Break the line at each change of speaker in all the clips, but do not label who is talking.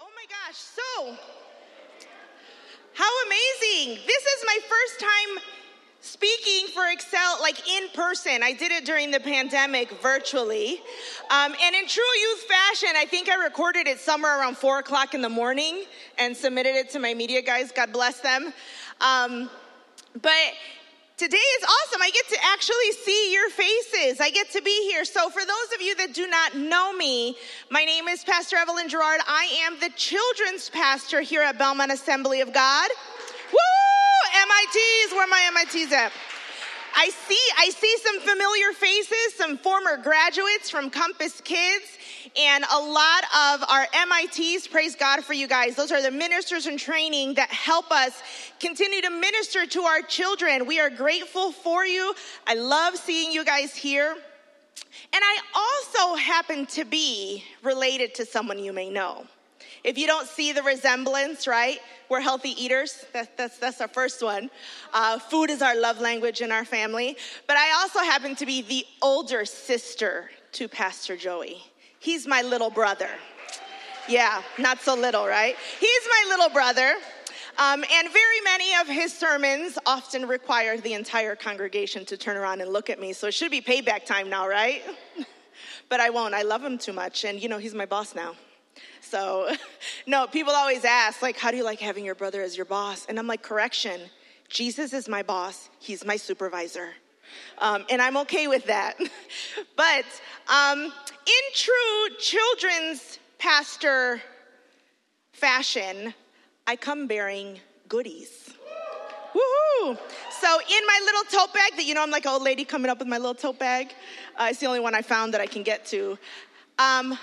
Oh my gosh. So, how amazing. This is my first time speaking for Excel, like in person. I did it during the pandemic virtually. Um, and in true youth fashion, I think I recorded it somewhere around four o'clock in the morning and submitted it to my media guys. God bless them. Um, but Today is awesome. I get to actually see your faces. I get to be here. So, for those of you that do not know me, my name is Pastor Evelyn Gerard. I am the children's pastor here at Belmont Assembly of God. Woo! MITs, where my MITs at? I see, I see some familiar faces, some former graduates from Compass Kids. And a lot of our MITs, praise God for you guys, those are the ministers in training that help us continue to minister to our children. We are grateful for you. I love seeing you guys here. And I also happen to be related to someone you may know. If you don't see the resemblance, right? We're healthy eaters. That, that's, that's our first one. Uh, food is our love language in our family. But I also happen to be the older sister to Pastor Joey. He's my little brother. Yeah, not so little, right? He's my little brother. Um, and very many of his sermons often require the entire congregation to turn around and look at me. So it should be payback time now, right? but I won't. I love him too much. And you know, he's my boss now. So, no, people always ask, like, how do you like having your brother as your boss? And I'm like, correction, Jesus is my boss, he's my supervisor. Um, and I'm okay with that. but um, in true children's pastor fashion, I come bearing goodies. Woohoo! So in my little tote bag that you know I'm like an old lady coming up with my little tote bag. Uh, it's the only one I found that I can get to. Um,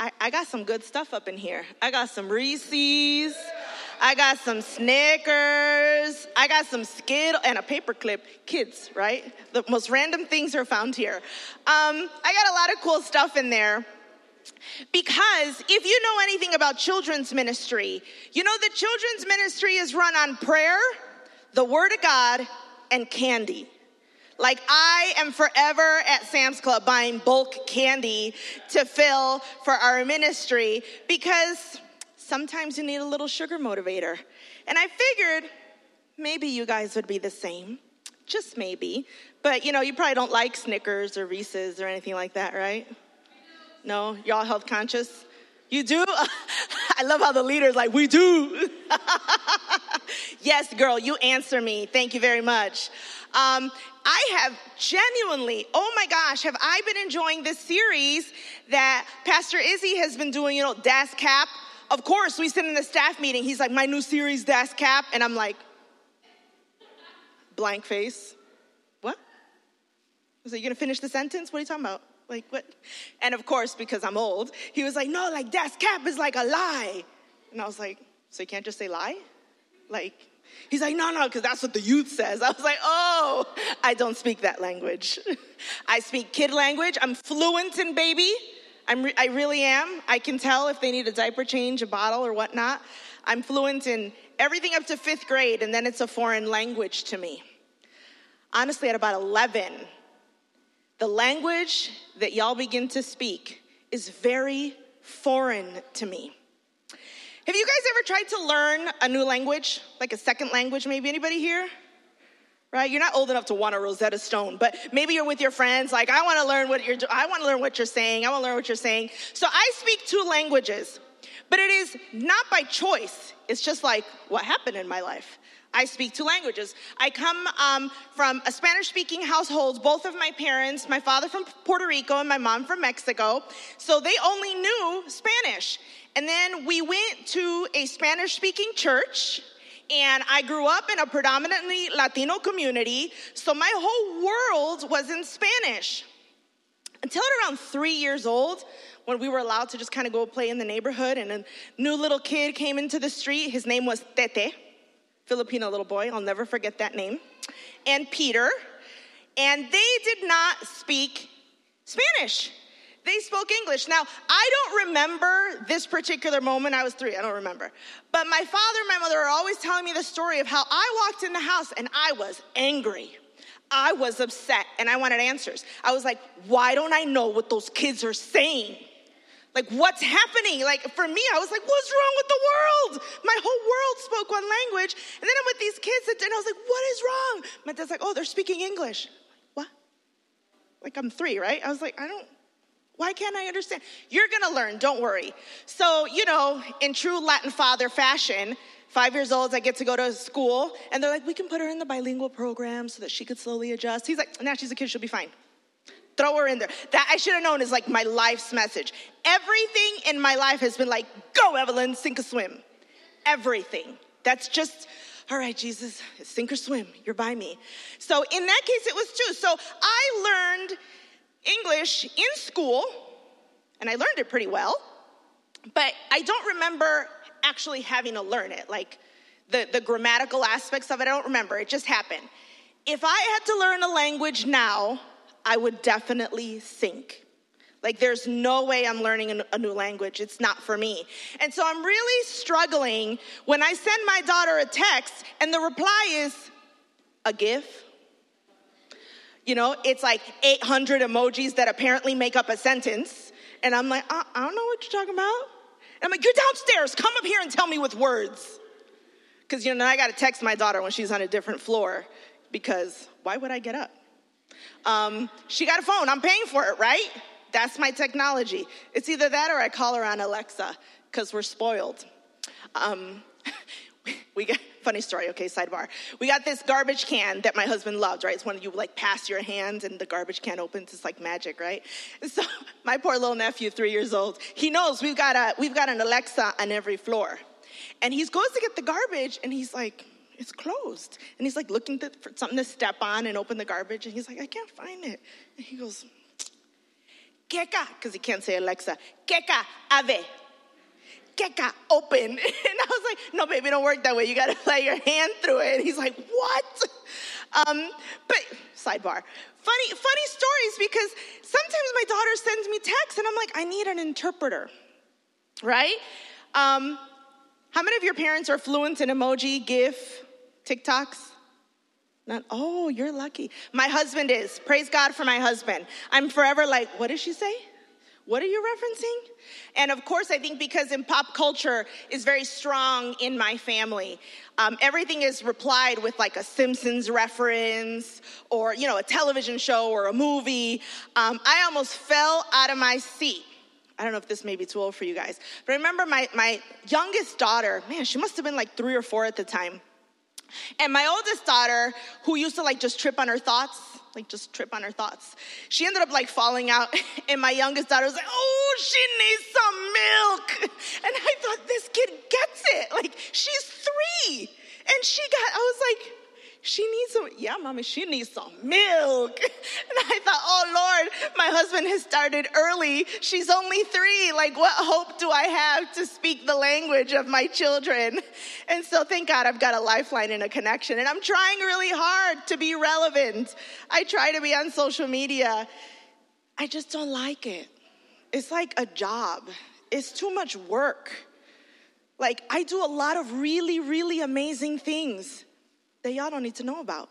I, I, got some good stuff up in here. I got some Reese's. I got some Snickers. I got some Skittles and a paperclip. Kids, right? The most random things are found here. Um, I got a lot of cool stuff in there. Because if you know anything about children's ministry, you know the children's ministry is run on prayer, the Word of God, and candy. Like, I am forever at Sam's Club buying bulk candy to fill for our ministry because Sometimes you need a little sugar motivator. And I figured maybe you guys would be the same. Just maybe. But you know, you probably don't like Snickers or Reese's or anything like that, right? No? Y'all health conscious? You do? I love how the leader's like, we do. yes, girl, you answer me. Thank you very much. Um, I have genuinely, oh my gosh, have I been enjoying this series that Pastor Izzy has been doing, you know, Das Cap of course, we sit in the staff meeting. He's like, my new series, Das Cap. And I'm like, blank face. What? I was like, you gonna finish the sentence? What are you talking about? Like, what? And of course, because I'm old, he was like, no, like, Das Cap is like a lie. And I was like, so you can't just say lie? Like, He's like, no, no, because that's what the youth says. I was like, oh, I don't speak that language. I speak kid language. I'm fluent in baby. I'm re- I really am. I can tell if they need a diaper change, a bottle, or whatnot. I'm fluent in everything up to fifth grade, and then it's a foreign language to me. Honestly, at about 11, the language that y'all begin to speak is very foreign to me. Have you guys ever tried to learn a new language, like a second language? Maybe anybody here? right? You're not old enough to want a Rosetta Stone, but maybe you're with your friends. Like, I want to learn what you're. I want to learn what you're saying. I want to learn what you're saying. So I speak two languages, but it is not by choice. It's just like what happened in my life. I speak two languages. I come um, from a Spanish speaking household, both of my parents, my father from Puerto Rico and my mom from Mexico. So they only knew Spanish. And then we went to a Spanish speaking church and I grew up in a predominantly Latino community, so my whole world was in Spanish. Until around three years old, when we were allowed to just kind of go play in the neighborhood, and a new little kid came into the street. His name was Tete, Filipino little boy. I'll never forget that name. And Peter. And they did not speak Spanish. They spoke English. Now, I don't remember this particular moment. I was three, I don't remember. But my father and my mother are always telling me the story of how I walked in the house and I was angry. I was upset and I wanted answers. I was like, why don't I know what those kids are saying? Like, what's happening? Like, for me, I was like, what's wrong with the world? My whole world spoke one language. And then I'm with these kids, and I was like, what is wrong? My dad's like, oh, they're speaking English. Like, what? Like, I'm three, right? I was like, I don't, why can't I understand? You're gonna learn, don't worry. So, you know, in true Latin father fashion, five years old, I get to go to school, and they're like, we can put her in the bilingual program so that she could slowly adjust. He's like, now she's a kid, she'll be fine. Throw her in there. That I should have known is like my life's message. Everything in my life has been like, go, Evelyn, sink or swim. Everything. That's just, all right, Jesus, sink or swim, you're by me. So in that case, it was true. So I learned English in school, and I learned it pretty well, but I don't remember actually having to learn it. Like the, the grammatical aspects of it, I don't remember. It just happened. If I had to learn a language now, I would definitely sink. Like, there's no way I'm learning a new language. It's not for me. And so I'm really struggling when I send my daughter a text and the reply is a GIF you know, it's like 800 emojis that apparently make up a sentence. And I'm like, I, I don't know what you're talking about. And I'm like, you're downstairs. Come up here and tell me with words. Because, you know, I got to text my daughter when she's on a different floor because why would I get up? Um, she got a phone. I'm paying for it, right? That's my technology. It's either that or I call her on Alexa because we're spoiled. Um, we, get funny story, okay, sidebar. We got this garbage can that my husband loved, right? It's of you like pass your hand and the garbage can opens, it's like magic, right? And so my poor little nephew, three years old, he knows we've got a we've got an Alexa on every floor. And he goes to get the garbage and he's like, it's closed. And he's like looking to, for something to step on and open the garbage. And he's like, I can't find it. And he goes, Keka, because he can't say Alexa, Keka, Ave, Keka, open. And I was like, no, baby, don't work that way. You gotta lay your hand through it. And he's like, what? Um, but sidebar. Funny, funny stories because sometimes my daughter sends me texts and I'm like, I need an interpreter, right? Um, how many of your parents are fluent in emoji, GIF, TikToks? Not, oh, you're lucky. My husband is. Praise God for my husband. I'm forever like, what did she say? what are you referencing? And of course, I think because in pop culture is very strong in my family, um, everything is replied with like a Simpsons reference or, you know, a television show or a movie. Um, I almost fell out of my seat. I don't know if this may be too old for you guys, but I remember my, my youngest daughter, man, she must have been like three or four at the time. And my oldest daughter, who used to like just trip on her thoughts, like just trip on her thoughts. She ended up like falling out, and my youngest daughter was like, "Oh, she needs some milk," and I thought this kid gets it. Like she's three, and she got. I was like, she needs some, yeah, mommy, she needs some milk. And I thought, oh Lord, my husband has started early. She's only three. Like, what hope do I have to speak the language of my children? And so, thank God I've got a lifeline and a connection. And I'm trying really hard to be relevant. I try to be on social media. I just don't like it. It's like a job, it's too much work. Like, I do a lot of really, really amazing things that y'all don't need to know about.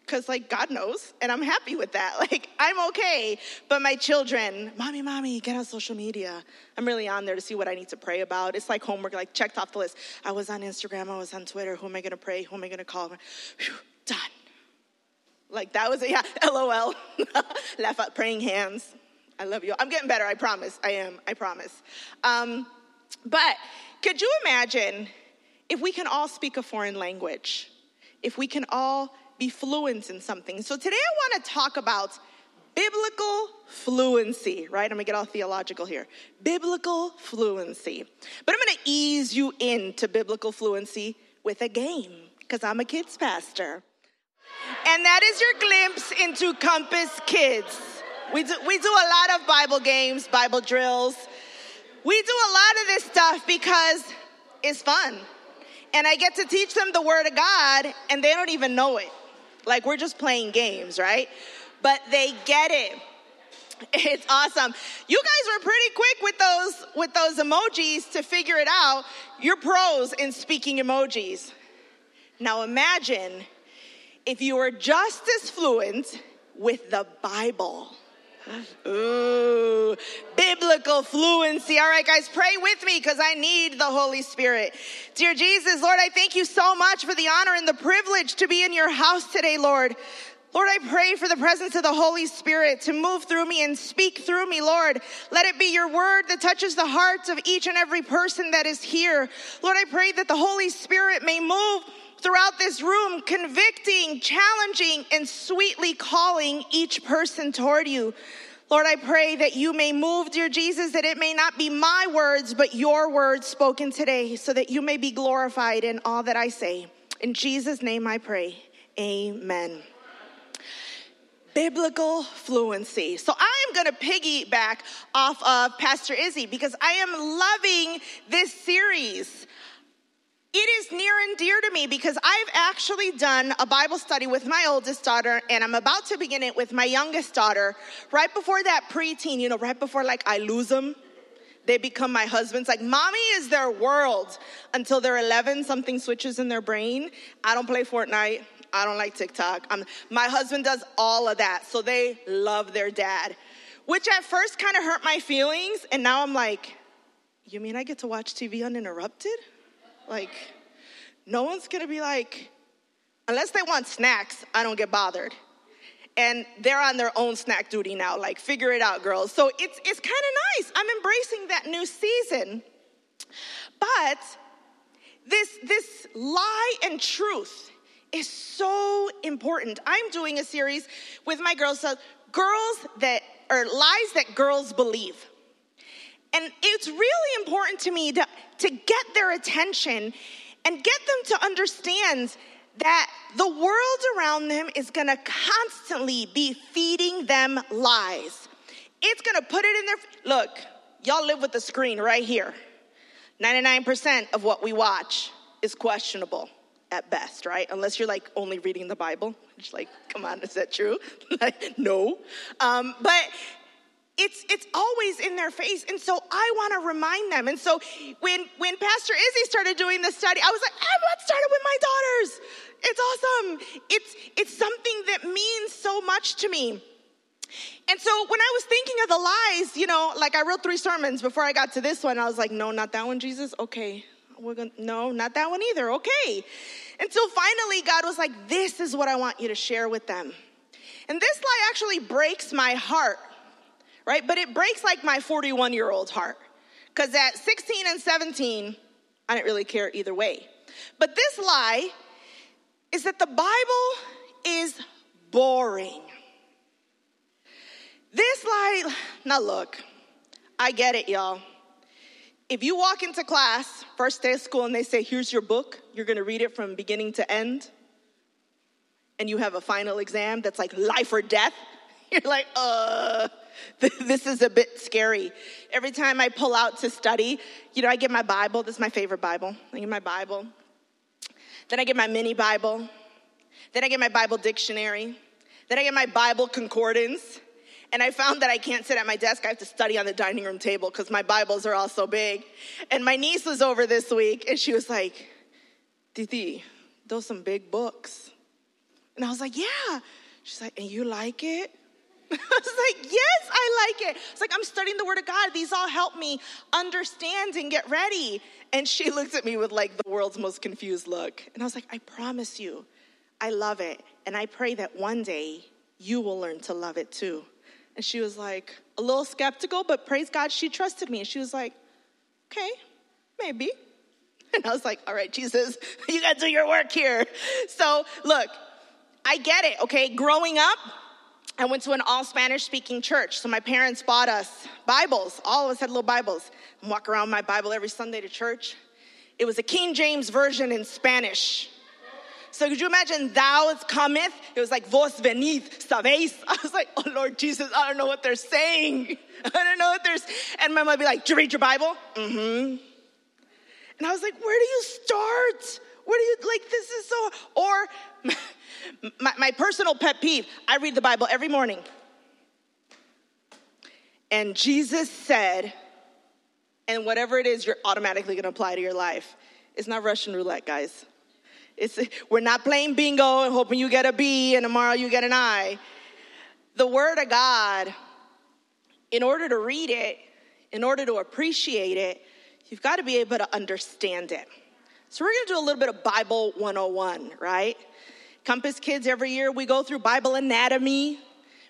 Because, like, God knows, and I'm happy with that. Like, I'm okay. But my children, mommy, mommy, get on social media. I'm really on there to see what I need to pray about. It's like homework, like, checked off the list. I was on Instagram, I was on Twitter. Who am I gonna pray? Who am I gonna call? Whew, done. Like, that was it. Yeah, LOL. Laugh at praying hands. I love you. I'm getting better, I promise. I am, I promise. Um, but could you imagine if we can all speak a foreign language? if we can all be fluent in something. So today I want to talk about biblical fluency, right? I'm gonna get all theological here. Biblical fluency. But I'm gonna ease you into biblical fluency with a game, because I'm a kids pastor. And that is your glimpse into Compass Kids. We do, we do a lot of Bible games, Bible drills. We do a lot of this stuff because it's fun. And I get to teach them the Word of God, and they don't even know it. Like we're just playing games, right? But they get it. It's awesome. You guys were pretty quick with those with those emojis to figure it out. You're pros in speaking emojis. Now imagine if you were just as fluent with the Bible. Ooh, biblical fluency. All right, guys, pray with me because I need the Holy Spirit. Dear Jesus, Lord, I thank you so much for the honor and the privilege to be in your house today, Lord. Lord, I pray for the presence of the Holy Spirit to move through me and speak through me, Lord. Let it be your word that touches the hearts of each and every person that is here. Lord, I pray that the Holy Spirit may move throughout this room, convicting, challenging, and sweetly calling each person toward you. Lord, I pray that you may move, dear Jesus, that it may not be my words, but your words spoken today, so that you may be glorified in all that I say. In Jesus' name I pray. Amen. Biblical fluency. So I am going to piggyback off of Pastor Izzy because I am loving this series. It is near and dear to me because I've actually done a Bible study with my oldest daughter, and I'm about to begin it with my youngest daughter right before that preteen, you know, right before like I lose them they become my husbands. Like, mommy is their world until they're 11. Something switches in their brain. I don't play Fortnite. I don't like TikTok. I'm, my husband does all of that. So they love their dad, which at first kind of hurt my feelings. And now I'm like, you mean I get to watch TV uninterrupted? Like, no one's gonna be like, unless they want snacks, I don't get bothered. And they're on their own snack duty now. Like, figure it out, girls. So it's, it's kind of nice. I'm embracing that new season. But this, this lie and truth is so important. I'm doing a series with my girls, so girls that are lies that girls believe. And it's really important to me to, to get their attention and get them to understand that the world around them is gonna constantly be feeding them lies. It's gonna put it in their look, y'all live with the screen right here. 99% of what we watch is questionable at best, right? Unless you're like only reading the Bible, It's like, come on, is that true? like, no. Um, but it's it's always in their face and so i want to remind them and so when when pastor izzy started doing this study i was like i'm about to start it with my daughters it's awesome it's it's something that means so much to me and so when I was thinking of the lies, you know, like I wrote three sermons before I got to this one. I was like, no, not that one, Jesus. Okay. We're going to no, not that one either. Okay. Until finally God was like, this is what I want you to share with them. And this lie actually breaks my heart right? But it breaks like my 41 year old heart. Because at 16 and 17, I didn't really care either way. But this lie is that the Bible is boring. This lie, now look, I get it, y'all. If you walk into class, first day of school, and they say, Here's your book, you're gonna read it from beginning to end, and you have a final exam that's like life or death, you're like, Uh, this is a bit scary. Every time I pull out to study, you know, I get my Bible. This is my favorite Bible. I get my Bible. Then I get my mini Bible. Then I get my Bible dictionary. Then I get my Bible concordance. And I found that I can't sit at my desk. I have to study on the dining room table because my Bibles are all so big. And my niece was over this week and she was like, Titi, those some big books. And I was like, yeah. She's like, and you like it? I was like, yes, I like it. It's like, I'm studying the Word of God. These all help me understand and get ready. And she looked at me with like the world's most confused look. And I was like, I promise you, I love it. And I pray that one day you will learn to love it too. And she was like, a little skeptical, but praise God, she trusted me. And she was like, okay, maybe. And I was like, all right, Jesus, you got to do your work here. So look, I get it, okay? Growing up, I went to an all Spanish speaking church, so my parents bought us Bibles. All of us had little Bibles. I walk around my Bible every Sunday to church. It was a King James version in Spanish. So could you imagine, thou cometh? It was like, vos venid, sabéis. I was like, oh Lord Jesus, I don't know what they're saying. I don't know what there's. And my mom would be like, did you read your Bible? Mm-hmm. And I was like, where do you start? Where do you, like, this is so, or my, my personal pet peeve I read the Bible every morning. And Jesus said, and whatever it is you're automatically going to apply to your life. It's not Russian roulette, guys. It's, we're not playing bingo and hoping you get a B and tomorrow you get an I. The Word of God, in order to read it, in order to appreciate it, you've got to be able to understand it. So, we're going to do a little bit of Bible 101, right? Compass Kids, every year we go through Bible anatomy,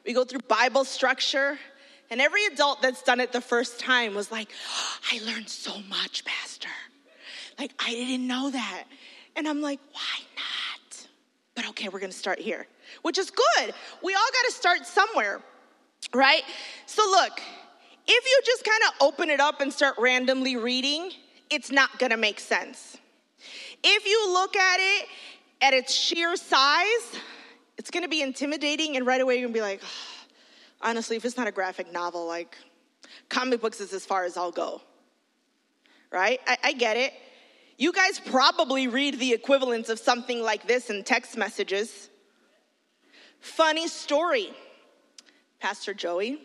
we go through Bible structure. And every adult that's done it the first time was like, oh, I learned so much, Pastor. Like, I didn't know that. And I'm like, why not? But okay, we're gonna start here, which is good. We all gotta start somewhere, right? So, look, if you just kind of open it up and start randomly reading, it's not gonna make sense. If you look at it at its sheer size, it's gonna be intimidating, and right away you're gonna be like, honestly, if it's not a graphic novel, like comic books is as far as I'll go. Right? I, I get it. You guys probably read the equivalents of something like this in text messages. Funny story. Pastor Joey,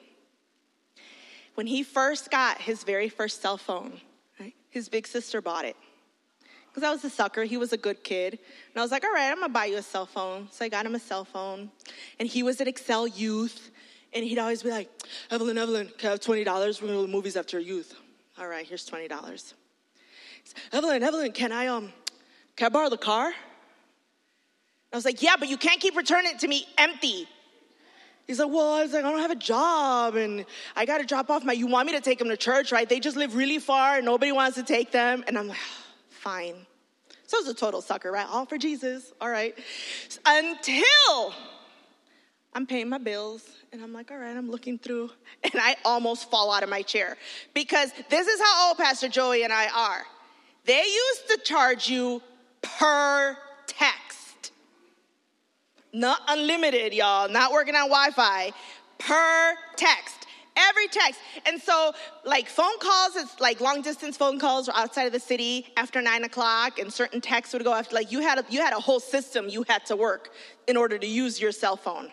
when he first got his very first cell phone, right, his big sister bought it because I was a sucker. He was a good kid. And I was like, all right, I'm going to buy you a cell phone. So I got him a cell phone. And he was an Excel Youth. And he'd always be like, Evelyn, Evelyn, can I have $20? We're going to go to movies after youth. All right, here's $20. Evelyn, Evelyn, can I, um, can I borrow the car? And I was like, yeah, but you can't keep returning it to me empty. He's like, well, I was like, I don't have a job and I got to drop off my, you want me to take them to church, right? They just live really far and nobody wants to take them. And I'm like, fine. So I was a total sucker, right? All for Jesus, all right. Until I'm paying my bills and I'm like, all right, I'm looking through, and I almost fall out of my chair because this is how old Pastor Joey and I are. They used to charge you per text, not unlimited, y'all, not working on Wi Fi, per text. Every text. And so, like phone calls, it's like long distance phone calls were outside of the city after nine o'clock, and certain texts would go after. Like you had a, you had a whole system you had to work in order to use your cell phone.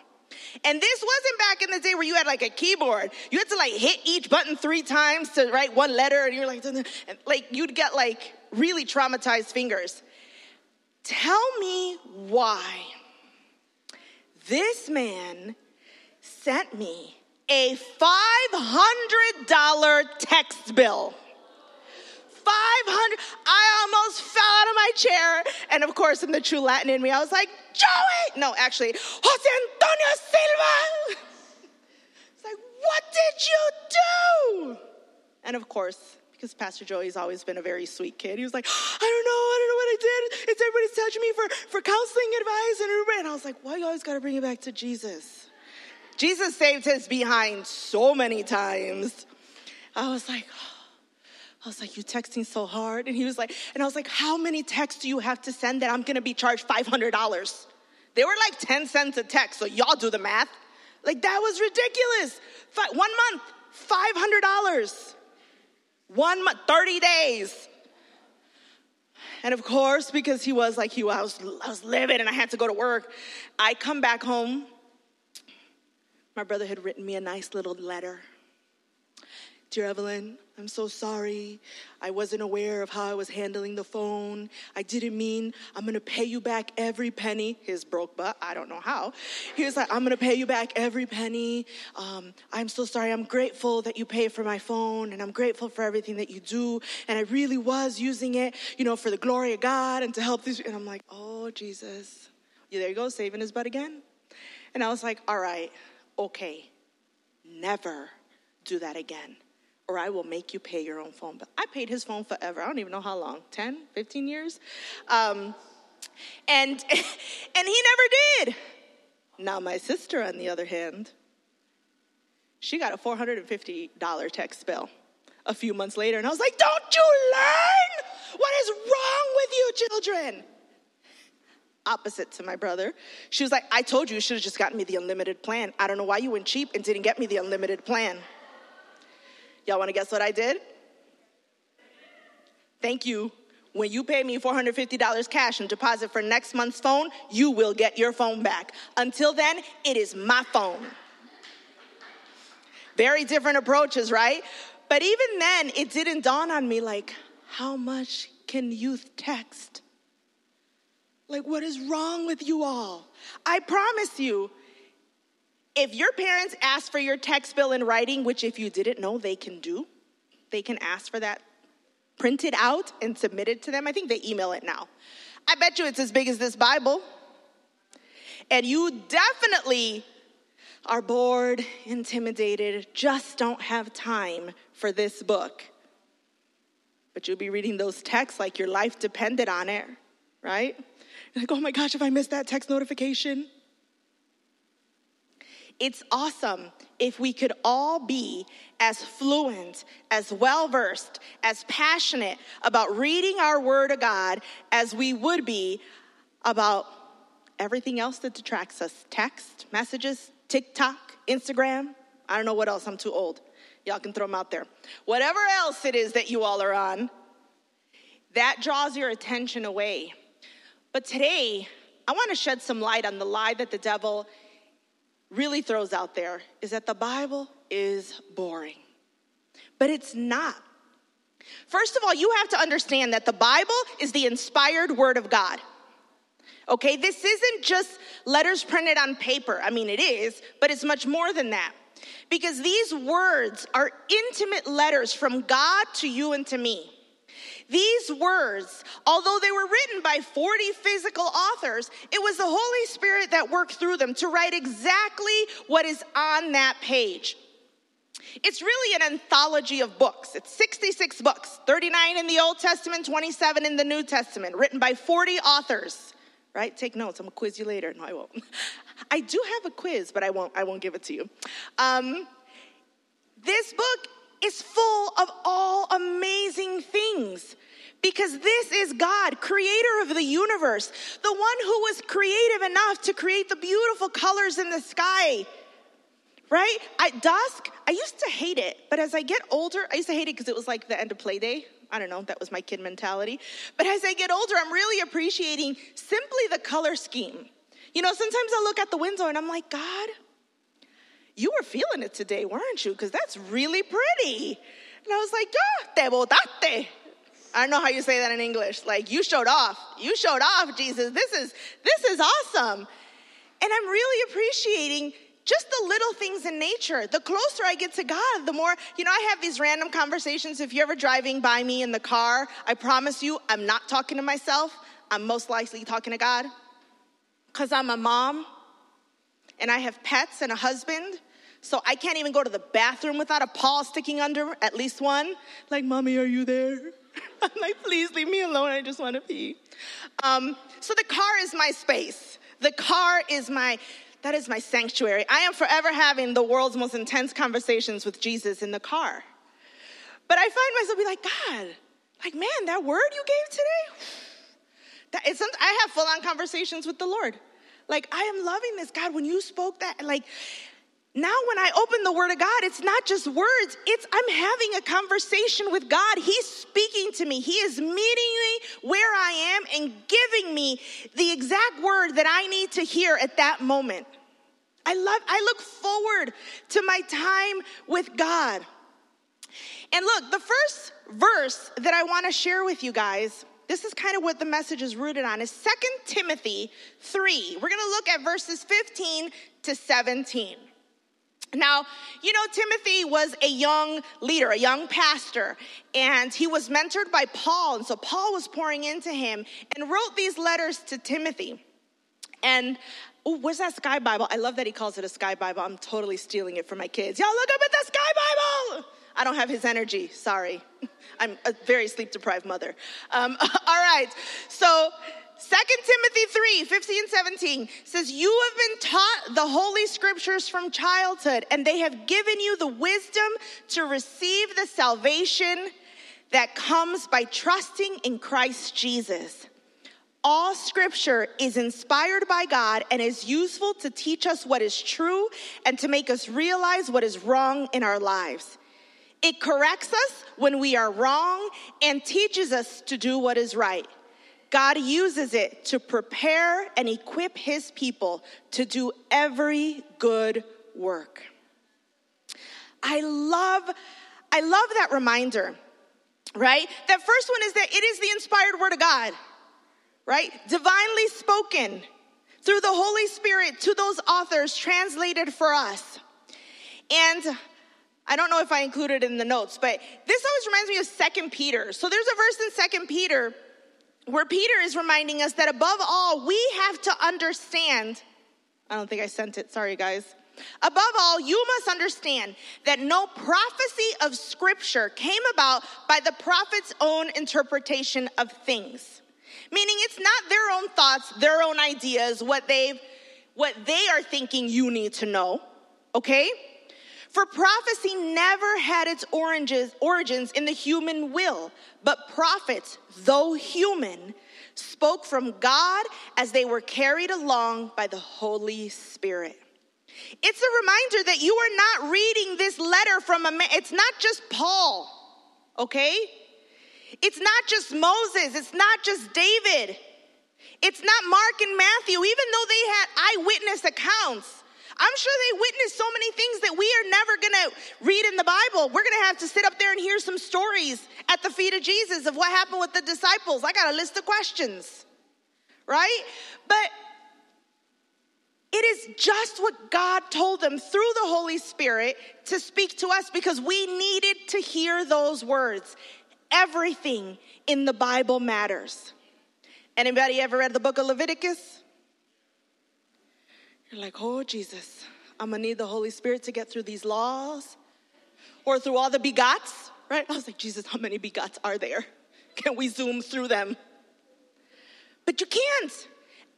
And this wasn't back in the day where you had like a keyboard. You had to like hit each button three times to write one letter, and you're like, and like you'd get like really traumatized fingers. Tell me why this man sent me a $500 text bill. 500 I almost fell out of my chair and of course in the true Latin in me I was like Joey no actually Jose Antonio Silva It's like what did you do And of course because Pastor Joey's always been a very sweet kid. He was like, I don't know, I don't know what I did. It's everybody's touching me for, for counseling advice and everybody. And I was like, why you always got to bring it back to Jesus? Jesus saved his behind so many times. I was like, oh. I was like, you texting so hard. And he was like, and I was like, how many texts do you have to send that I'm gonna be charged $500? They were like 10 cents a text, so y'all do the math. Like, that was ridiculous. Five, one month, $500. One month, 30 days. And of course, because he was like, he, I was, I was livid and I had to go to work, I come back home my brother had written me a nice little letter. Dear Evelyn, I'm so sorry. I wasn't aware of how I was handling the phone. I didn't mean I'm gonna pay you back every penny. His broke butt, I don't know how. He was like, I'm gonna pay you back every penny. Um, I'm so sorry. I'm grateful that you pay for my phone and I'm grateful for everything that you do. And I really was using it, you know, for the glory of God and to help these. And I'm like, oh, Jesus. Yeah, there you go, saving his butt again. And I was like, all right okay, never do that again, or I will make you pay your own phone bill. I paid his phone forever. I don't even know how long 10, 15 years. Um, and, and he never did. Now, my sister, on the other hand, she got a $450 text bill a few months later, and I was like, Don't you learn? What is wrong with you, children? opposite to my brother. She was like, I told you you should have just gotten me the unlimited plan. I don't know why you went cheap and didn't get me the unlimited plan. Y'all wanna guess what I did? Thank you. When you pay me $450 cash and deposit for next month's phone, you will get your phone back. Until then, it is my phone. Very different approaches, right? But even then, it didn't dawn on me like, how much can youth text? Like, what is wrong with you all? I promise you, if your parents ask for your tax bill in writing, which if you didn't know they can do, they can ask for that printed out and submitted to them. I think they email it now. I bet you it's as big as this Bible. And you definitely are bored, intimidated, just don't have time for this book. But you'll be reading those texts like your life depended on it, right? You're like, oh my gosh, if I missed that text notification. It's awesome if we could all be as fluent, as well versed, as passionate about reading our Word of God as we would be about everything else that detracts us text, messages, TikTok, Instagram. I don't know what else, I'm too old. Y'all can throw them out there. Whatever else it is that you all are on, that draws your attention away but today, I want to shed some light on the lie that the devil really throws out there is that the Bible is boring. But it's not. First of all, you have to understand that the Bible is the inspired word of God. Okay, this isn't just letters printed on paper. I mean, it is, but it's much more than that. Because these words are intimate letters from God to you and to me. These words, although they were written by 40 physical authors, it was the Holy Spirit that worked through them to write exactly what is on that page. It's really an anthology of books. It's 66 books, 39 in the Old Testament, 27 in the New Testament, written by 40 authors. Right? Take notes. I'm gonna quiz you later. No, I won't. I do have a quiz, but I won't. I won't give it to you. Um, this book is full of all amazing things because this is God, creator of the universe, the one who was creative enough to create the beautiful colors in the sky. Right? At dusk, I used to hate it, but as I get older, I used to hate it because it was like the end of play day. I don't know, that was my kid mentality. But as I get older, I'm really appreciating simply the color scheme. You know, sometimes I look at the window and I'm like, God, you were feeling it today, weren't you? Because that's really pretty. And I was like, yeah, te botaste. I don't know how you say that in English. Like, you showed off. You showed off, Jesus. This is, this is awesome. And I'm really appreciating just the little things in nature. The closer I get to God, the more, you know, I have these random conversations. If you're ever driving by me in the car, I promise you, I'm not talking to myself. I'm most likely talking to God. Because I'm a mom and I have pets and a husband so I can't even go to the bathroom without a paw sticking under at least one. Like, mommy, are you there? I'm like, please leave me alone. I just want to pee. Um, so the car is my space. The car is my that is my sanctuary. I am forever having the world's most intense conversations with Jesus in the car. But I find myself be like, God, like man, that word you gave today. That it's I have full on conversations with the Lord. Like I am loving this, God. When you spoke that, like now when I open the word of God, it's not just words, it's I'm having a conversation with God. He's speaking to me. He is meeting me where I am and giving me the exact word that I need to hear at that moment. I love I look forward to my time with God. And look, the first verse that I want to share with you guys this is kind of what the message is rooted on is Second timothy 3 we're going to look at verses 15 to 17 now, you know, Timothy was a young leader, a young pastor, and he was mentored by Paul. And so Paul was pouring into him and wrote these letters to Timothy. And where's that Sky Bible? I love that he calls it a Sky Bible. I'm totally stealing it from my kids. Y'all look up at the Sky Bible! I don't have his energy, sorry. I'm a very sleep deprived mother. Um, all right, so 2 Timothy 3 15, 17 says, You have been taught the Holy Scriptures from childhood, and they have given you the wisdom to receive the salvation that comes by trusting in Christ Jesus. All scripture is inspired by God and is useful to teach us what is true and to make us realize what is wrong in our lives. It corrects us when we are wrong and teaches us to do what is right. God uses it to prepare and equip his people to do every good work. I love I love that reminder. Right? That first one is that it is the inspired word of God. Right? Divinely spoken through the Holy Spirit to those authors translated for us. And I don't know if I included in the notes, but this always reminds me of Second Peter. So there's a verse in Second Peter where Peter is reminding us that above all, we have to understand. I don't think I sent it, sorry guys. Above all, you must understand that no prophecy of Scripture came about by the prophet's own interpretation of things. Meaning it's not their own thoughts, their own ideas, what they've what they are thinking you need to know, okay? For prophecy never had its oranges, origins in the human will, but prophets, though human, spoke from God as they were carried along by the Holy Spirit. It's a reminder that you are not reading this letter from a man. It's not just Paul, okay? It's not just Moses. It's not just David. It's not Mark and Matthew, even though they had eyewitness accounts. I'm sure they witnessed so many things that we are never going to read in the Bible. We're going to have to sit up there and hear some stories at the feet of Jesus of what happened with the disciples. I got a list of questions, right? But it is just what God told them through the Holy Spirit to speak to us because we needed to hear those words. Everything in the Bible matters. Anybody ever read the book of Leviticus? You're like, oh, Jesus, I'm gonna need the Holy Spirit to get through these laws or through all the begots, right? I was like, Jesus, how many begots are there? Can we zoom through them? But you can't.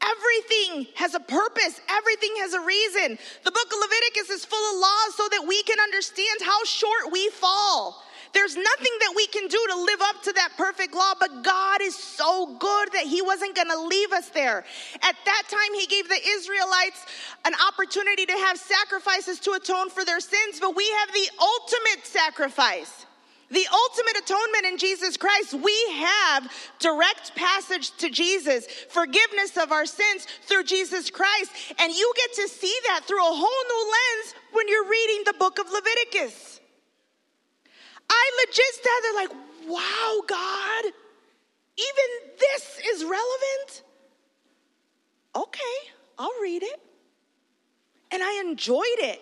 Everything has a purpose. Everything has a reason. The book of Leviticus is full of laws so that we can understand how short we fall there's nothing that we can do to live up to that perfect law, but God is so good that He wasn't going to leave us there. At that time, He gave the Israelites an opportunity to have sacrifices to atone for their sins, but we have the ultimate sacrifice the ultimate atonement in Jesus Christ. We have direct passage to Jesus, forgiveness of our sins through Jesus Christ. And you get to see that through a whole new lens when you're reading the book of Leviticus amidst that, they're like, wow, God, even this is relevant. Okay, I'll read it. And I enjoyed it.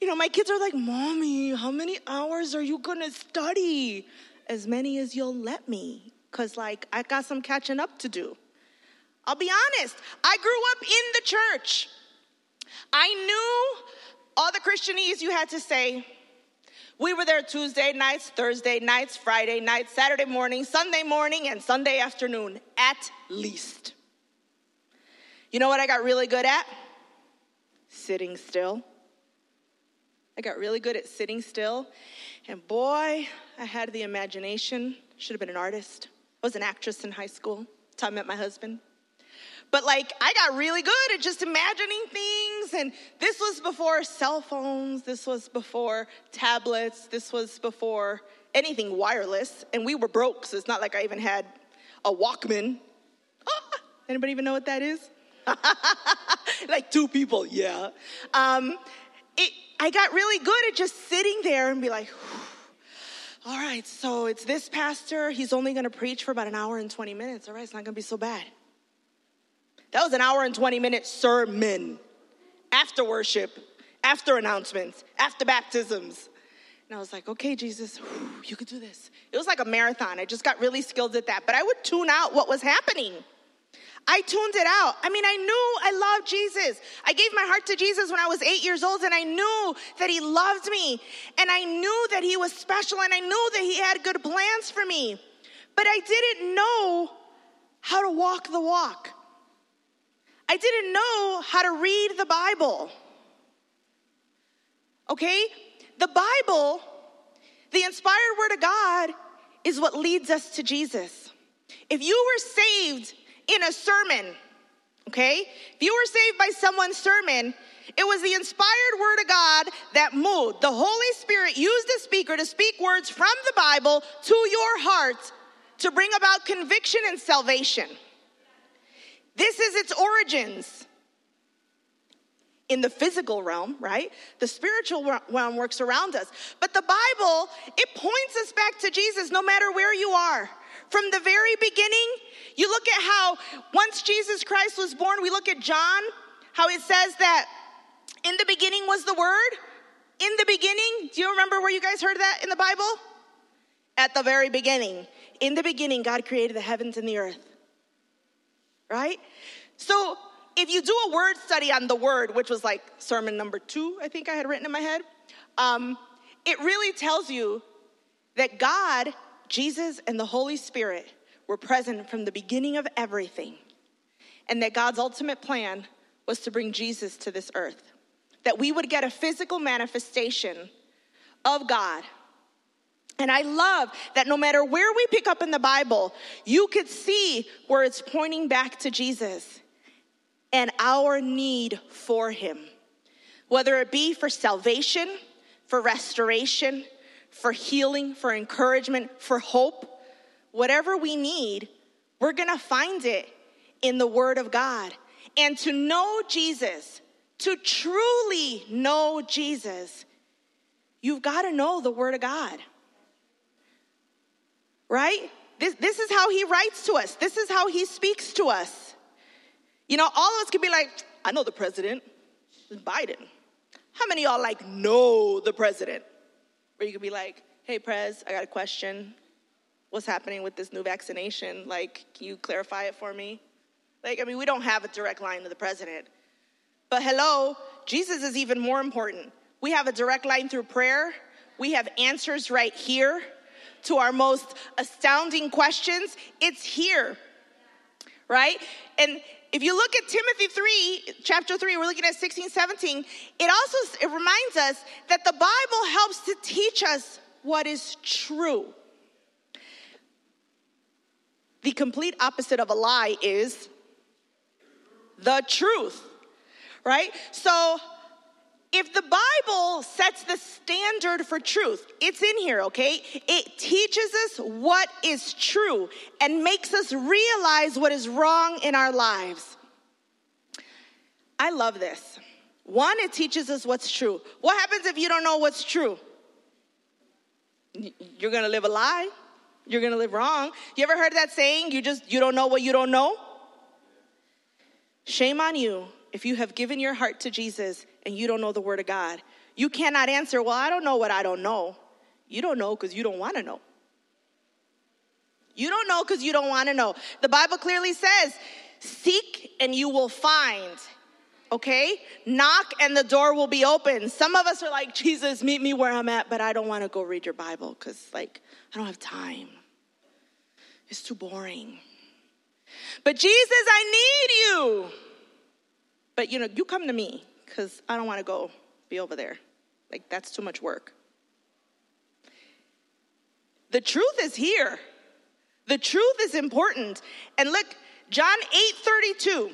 You know, my kids are like, Mommy, how many hours are you gonna study? As many as you'll let me, because like I got some catching up to do. I'll be honest, I grew up in the church. I knew all the Christianese you had to say, we were there Tuesday nights, Thursday nights, Friday nights, Saturday morning, Sunday morning, and Sunday afternoon, at least. You know what I got really good at? Sitting still. I got really good at sitting still. And boy, I had the imagination. Should have been an artist. I was an actress in high school. Time I met my husband but like I got really good at just imagining things. And this was before cell phones, this was before tablets, this was before anything wireless. And we were broke, so it's not like I even had a Walkman. Ah, anybody even know what that is? like two people, yeah. Um, it, I got really good at just sitting there and be like, all right, so it's this pastor. He's only going to preach for about an hour and 20 minutes. All right, it's not going to be so bad. That was an hour and 20 minute sermon after worship, after announcements, after baptisms. And I was like, okay, Jesus, you could do this. It was like a marathon. I just got really skilled at that. But I would tune out what was happening. I tuned it out. I mean, I knew I loved Jesus. I gave my heart to Jesus when I was eight years old, and I knew that He loved me, and I knew that He was special, and I knew that He had good plans for me. But I didn't know how to walk the walk. I didn't know how to read the Bible. Okay? The Bible, the inspired word of God, is what leads us to Jesus. If you were saved in a sermon, okay? If you were saved by someone's sermon, it was the inspired word of God that moved. The Holy Spirit used the speaker to speak words from the Bible to your heart to bring about conviction and salvation. This is its origins. In the physical realm, right? The spiritual realm works around us. But the Bible, it points us back to Jesus no matter where you are. From the very beginning, you look at how once Jesus Christ was born, we look at John, how it says that in the beginning was the Word. In the beginning, do you remember where you guys heard that in the Bible? At the very beginning. In the beginning, God created the heavens and the earth. Right? So if you do a word study on the word, which was like sermon number two, I think I had written in my head, um, it really tells you that God, Jesus, and the Holy Spirit were present from the beginning of everything, and that God's ultimate plan was to bring Jesus to this earth, that we would get a physical manifestation of God. And I love that no matter where we pick up in the Bible, you could see where it's pointing back to Jesus and our need for Him, whether it be for salvation, for restoration, for healing, for encouragement, for hope, whatever we need, we're gonna find it in the Word of God. And to know Jesus, to truly know Jesus, you've gotta know the Word of God. Right? This, this is how He writes to us, this is how He speaks to us. You know, all of us could be like, I know the president, Biden. How many y'all like know the president? Or you could be like, hey, Prez, I got a question. What's happening with this new vaccination? Like, can you clarify it for me? Like, I mean, we don't have a direct line to the president. But hello, Jesus is even more important. We have a direct line through prayer, we have answers right here to our most astounding questions. It's here, right? And if you look at Timothy 3, chapter 3, we're looking at 16, 17, it also it reminds us that the Bible helps to teach us what is true. The complete opposite of a lie is the truth, right? So if the Bible sets the standard for truth, it's in here, okay? It teaches us what is true and makes us realize what is wrong in our lives. I love this. One, it teaches us what's true. What happens if you don't know what's true? You're gonna live a lie. You're gonna live wrong. You ever heard that saying? You just you don't know what you don't know. Shame on you if you have given your heart to Jesus and you don't know the Word of God. You cannot answer, Well, I don't know what I don't know. You don't know because you don't want to know. You don't know because you don't want to know. The Bible clearly says, Seek and you will find. Okay? Knock and the door will be open. Some of us are like, Jesus, meet me where I'm at, but I don't want to go read your Bible because, like, I don't have time. It's too boring. But Jesus, I need you. But you know, you come to me because I don't want to go be over there. Like, that's too much work. The truth is here. The truth is important. And look, John 8 32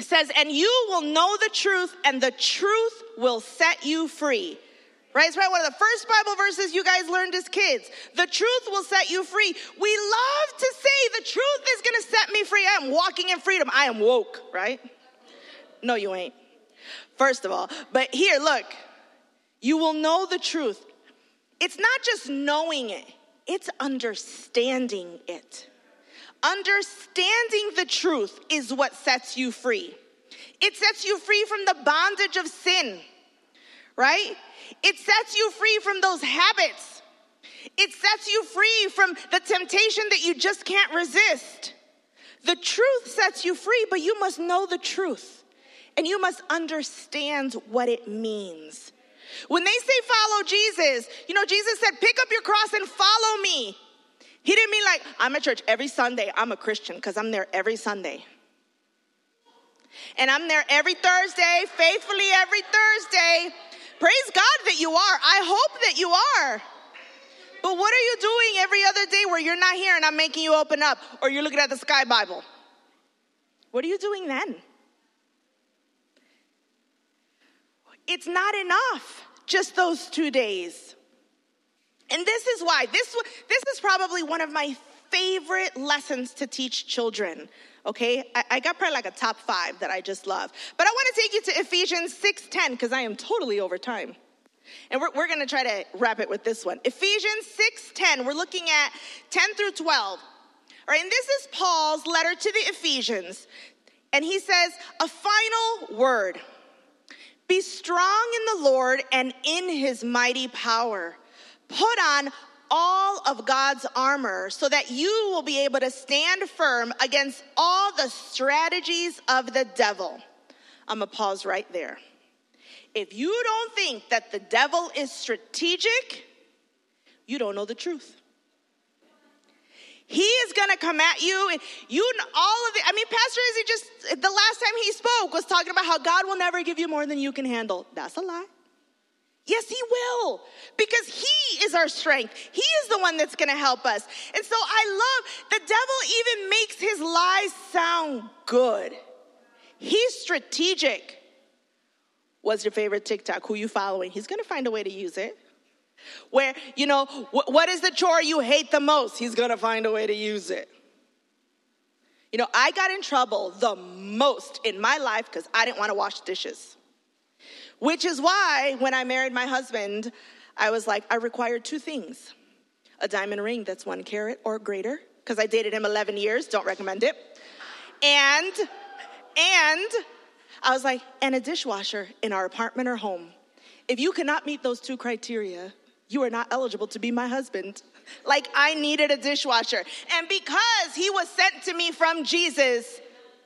says, And you will know the truth, and the truth will set you free. Right? It's probably one of the first Bible verses you guys learned as kids. The truth will set you free. We love to say, The truth is going to set me free. I am walking in freedom. I am woke, right? No, you ain't first of all. But here, look, you will know the truth. It's not just knowing it, it's understanding it. Understanding the truth is what sets you free. It sets you free from the bondage of sin, right? It sets you free from those habits. It sets you free from the temptation that you just can't resist. The truth sets you free, but you must know the truth and you must understand what it means. When they say follow Jesus, you know, Jesus said, pick up your cross and follow me. He didn't mean like, I'm at church every Sunday, I'm a Christian, because I'm there every Sunday. And I'm there every Thursday, faithfully every Thursday. Praise God that you are. I hope that you are. But what are you doing every other day where you're not here and I'm making you open up or you're looking at the Sky Bible? What are you doing then? it's not enough, just those two days. And this is why, this, this is probably one of my favorite lessons to teach children. Okay, I, I got probably like a top five that I just love. But I want to take you to Ephesians 6:10 because I am totally over time. And we're, we're going to try to wrap it with this one. Ephesians 6:10, we're looking at 10 through 12. All right, and this is Paul's letter to the Ephesians. And he says, a final word. Be strong in the Lord and in his mighty power. Put on all of God's armor so that you will be able to stand firm against all the strategies of the devil. I'm going to pause right there. If you don't think that the devil is strategic, you don't know the truth. He is going to come at you. You and all of it. I mean, Pastor Izzy just the last time he spoke was talking about how God will never give you more than you can handle. That's a lie. Yes, He will, because He is our strength. He is the one that's going to help us. And so I love the devil even makes his lies sound good. He's strategic. What's your favorite TikTok? Who you following? He's going to find a way to use it where, you know, wh- what is the chore you hate the most? He's gonna find a way to use it. You know, I got in trouble the most in my life because I didn't wanna wash dishes, which is why when I married my husband, I was like, I require two things a diamond ring that's one carat or greater, because I dated him 11 years, don't recommend it. And, and, I was like, and a dishwasher in our apartment or home. If you cannot meet those two criteria, you are not eligible to be my husband. Like, I needed a dishwasher. And because he was sent to me from Jesus,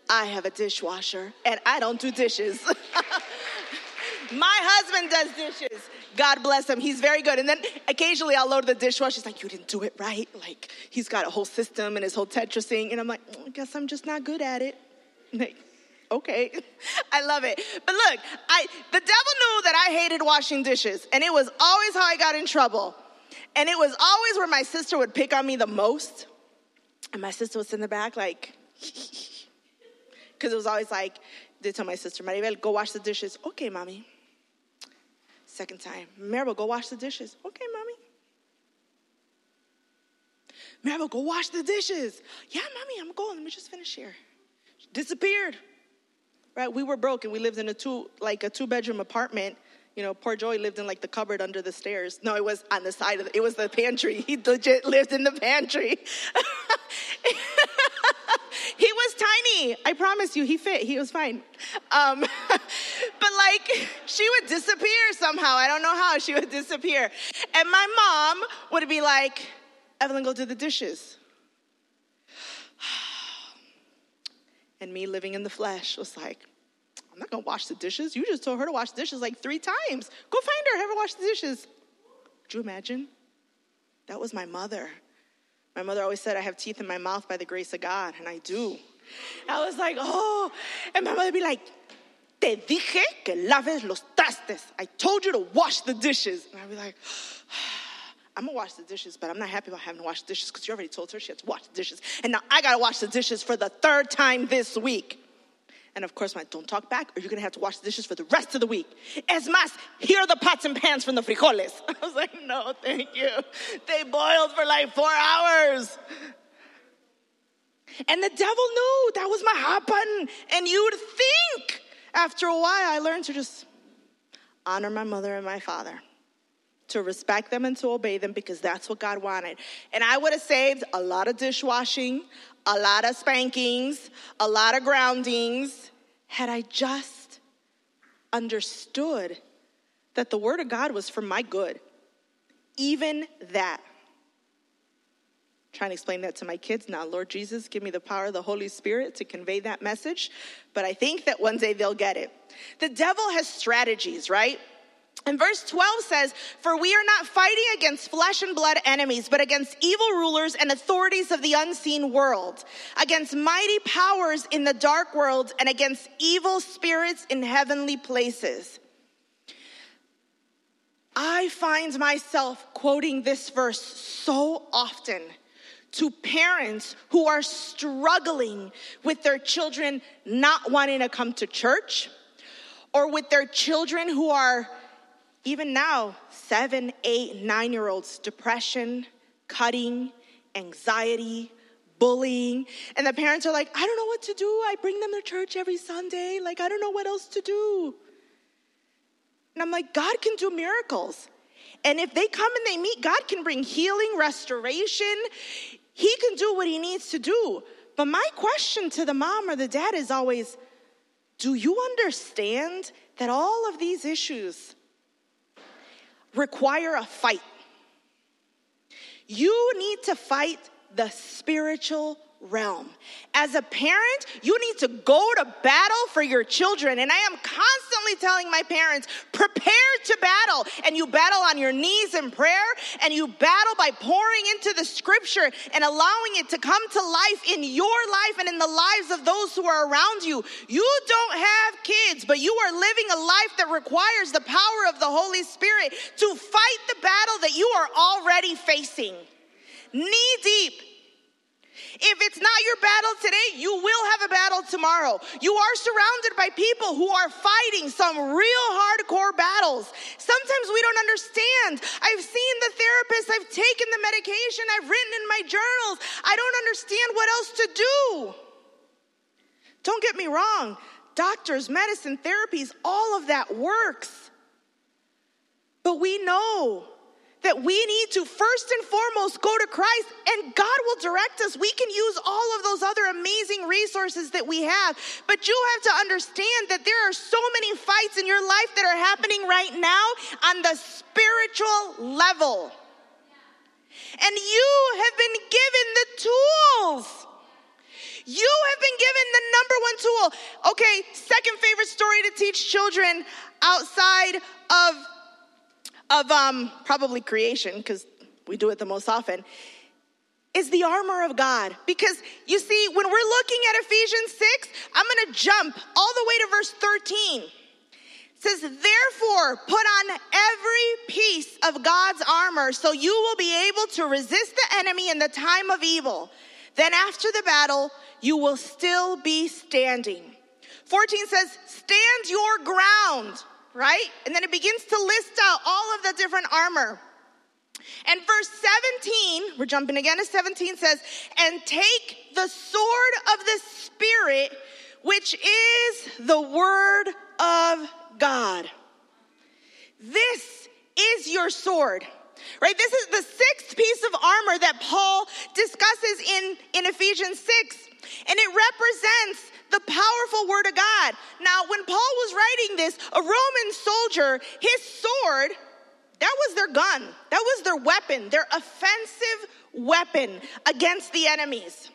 I have a dishwasher and I don't do dishes. my husband does dishes. God bless him. He's very good. And then occasionally I'll load the dishwasher. He's like, You didn't do it right. Like, he's got a whole system and his whole Tetris thing. And I'm like, oh, I guess I'm just not good at it. Like, okay. I love it. But look, I the devil knew that I hated washing dishes, and it was always how I got in trouble. And it was always where my sister would pick on me the most. And my sister was in the back, like, because it was always like, they tell my sister, Maribel, go wash the dishes. Okay, mommy. Second time, Maribel, go wash the dishes. Okay, mommy. Maribel, go wash the dishes. Yeah, mommy, I'm going. Let me just finish here. disappeared right? We were broke and we lived in a two, like a two bedroom apartment. You know, poor Joy lived in like the cupboard under the stairs. No, it was on the side of the, it was the pantry. He legit lived in the pantry. he was tiny. I promise you, he fit. He was fine. Um, but like, she would disappear somehow. I don't know how she would disappear. And my mom would be like, Evelyn, go do the dishes. And me living in the flesh was like, I'm not gonna wash the dishes. You just told her to wash the dishes like three times. Go find her, have her wash the dishes. Do you imagine? That was my mother. My mother always said, I have teeth in my mouth by the grace of God, and I do. I was like, oh. And my mother would be like, Te dije que laves los trastes. I told you to wash the dishes. And I'd be like, I'm gonna wash the dishes, but I'm not happy about having to wash the dishes because you already told her she had to wash the dishes. And now I gotta wash the dishes for the third time this week. And of course, my don't talk back, or you're gonna have to wash the dishes for the rest of the week. Es más, here are the pots and pans from the frijoles. I was like, no, thank you. They boiled for like four hours. And the devil knew that was my hot button. And you would think after a while, I learned to just honor my mother and my father to respect them and to obey them because that's what God wanted. And I would have saved a lot of dishwashing, a lot of spankings, a lot of groundings had I just understood that the Word of God was for my good. Even that. trying to explain that to my kids now. Lord Jesus, give me the power of the Holy Spirit to convey that message. But I think that one day they'll get it. The devil has strategies, right? And verse 12 says, For we are not fighting against flesh and blood enemies, but against evil rulers and authorities of the unseen world, against mighty powers in the dark world, and against evil spirits in heavenly places. I find myself quoting this verse so often to parents who are struggling with their children not wanting to come to church or with their children who are even now, seven, eight, nine year olds, depression, cutting, anxiety, bullying. And the parents are like, I don't know what to do. I bring them to church every Sunday. Like, I don't know what else to do. And I'm like, God can do miracles. And if they come and they meet, God can bring healing, restoration. He can do what He needs to do. But my question to the mom or the dad is always, do you understand that all of these issues require a fight. You need to fight the spiritual realm. As a parent, you need to go to battle for your children. And I am constantly telling my parents, prepare to battle. And you battle on your knees in prayer, and you battle by pouring into the scripture and allowing it to come to life in your life and in the lives of those who are around you. You don't have kids, but you are living a life that requires the power of the Holy Spirit to fight the battle that you are already facing. Knee deep if it's not your battle today, you will have a battle tomorrow. You are surrounded by people who are fighting some real hardcore battles. Sometimes we don't understand. I've seen the therapist, I've taken the medication, I've written in my journals. I don't understand what else to do. Don't get me wrong, doctors, medicine, therapies, all of that works. But we know that we need to first and foremost go to Christ, and God will direct us. We can use all of those other amazing resources that we have. But you have to understand that there are so many fights in your life that are happening right now on the spiritual level. And you have been given the tools. You have been given the number one tool. Okay, second favorite story to teach children outside of of um, probably creation, because we do it the most often, is the armor of God. Because you see, when we're looking at Ephesians 6, I'm gonna jump all the way to verse 13. It says, Therefore, put on every piece of God's armor so you will be able to resist the enemy in the time of evil. Then, after the battle, you will still be standing. 14 says, Stand your ground right? And then it begins to list out all of the different armor. And verse 17, we're jumping again to 17, says, And take the sword of the Spirit, which is the word of God. This is your sword. Right? This is the sixth piece of armor that Paul discusses in, in Ephesians 6. And it represents the powerful word of God. Now, when Paul was writing this, a Roman soldier, his sword, that was their gun, that was their weapon, their offensive weapon against the enemies.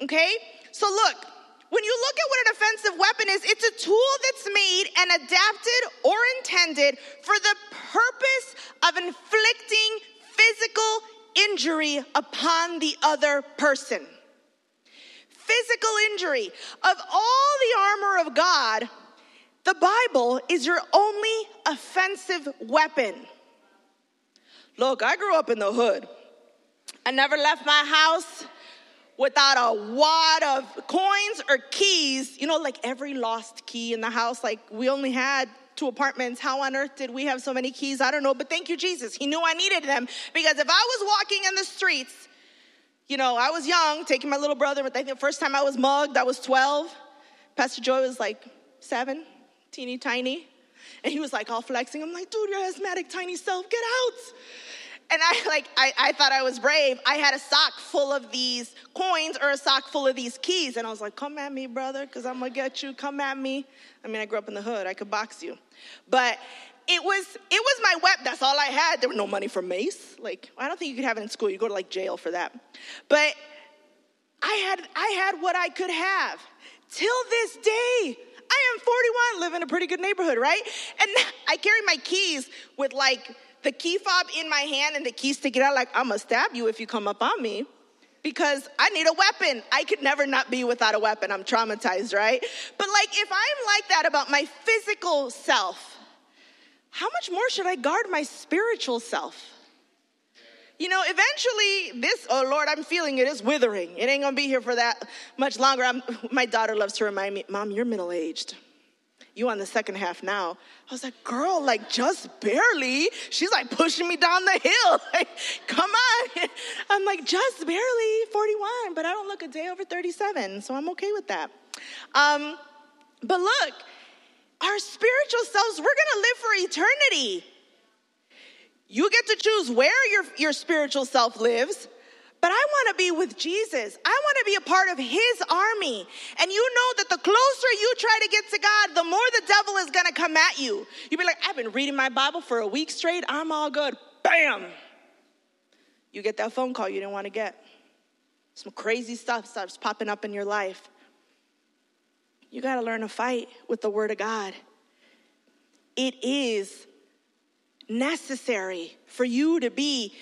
Okay? So, look, when you look at what an offensive weapon is, it's a tool that's made and adapted or intended for the purpose of inflicting physical injury upon the other person physical injury. Of all the armor of God, the Bible is your only offensive weapon. Look, I grew up in the hood. I never left my house without a wad of coins or keys. You know, like every lost key in the house, like we only had two apartments. How on earth did we have so many keys? I don't know, but thank you, Jesus. He knew I needed them because if I was walking in the streets you know, I was young, taking my little brother, but I think the first time I was mugged, I was 12. Pastor Joy was like seven, teeny tiny. And he was like all flexing. I'm like, dude, your asthmatic tiny self, get out. And I like, I, I thought I was brave. I had a sock full of these coins or a sock full of these keys. And I was like, come at me, brother, because I'm gonna get you. Come at me. I mean, I grew up in the hood, I could box you. But it was it was my web. That's all I had. There were no money for mace. Like I don't think you could have it in school. You go to like jail for that. But I had I had what I could have. Till this day, I am 41, live in a pretty good neighborhood, right? And I carry my keys with like the key fob in my hand and the keys sticking out. Like I'm gonna stab you if you come up on me because I need a weapon. I could never not be without a weapon. I'm traumatized, right? But like if I'm like that about my physical self how much more should I guard my spiritual self? You know, eventually this, oh Lord, I'm feeling it is withering. It ain't gonna be here for that much longer. I'm, my daughter loves to remind me, Mom, you're middle aged. You on the second half now. I was like, girl, like just barely. She's like pushing me down the hill. Like, come on. I'm like, just barely 41, but I don't look a day over 37, so I'm okay with that. Um, but look, our spiritual selves, we're gonna live for eternity. You get to choose where your, your spiritual self lives, but I wanna be with Jesus. I wanna be a part of his army. And you know that the closer you try to get to God, the more the devil is gonna come at you. You'll be like, I've been reading my Bible for a week straight, I'm all good. Bam! You get that phone call you didn't wanna get. Some crazy stuff starts popping up in your life. You got to learn to fight with the Word of God. It is necessary for you to be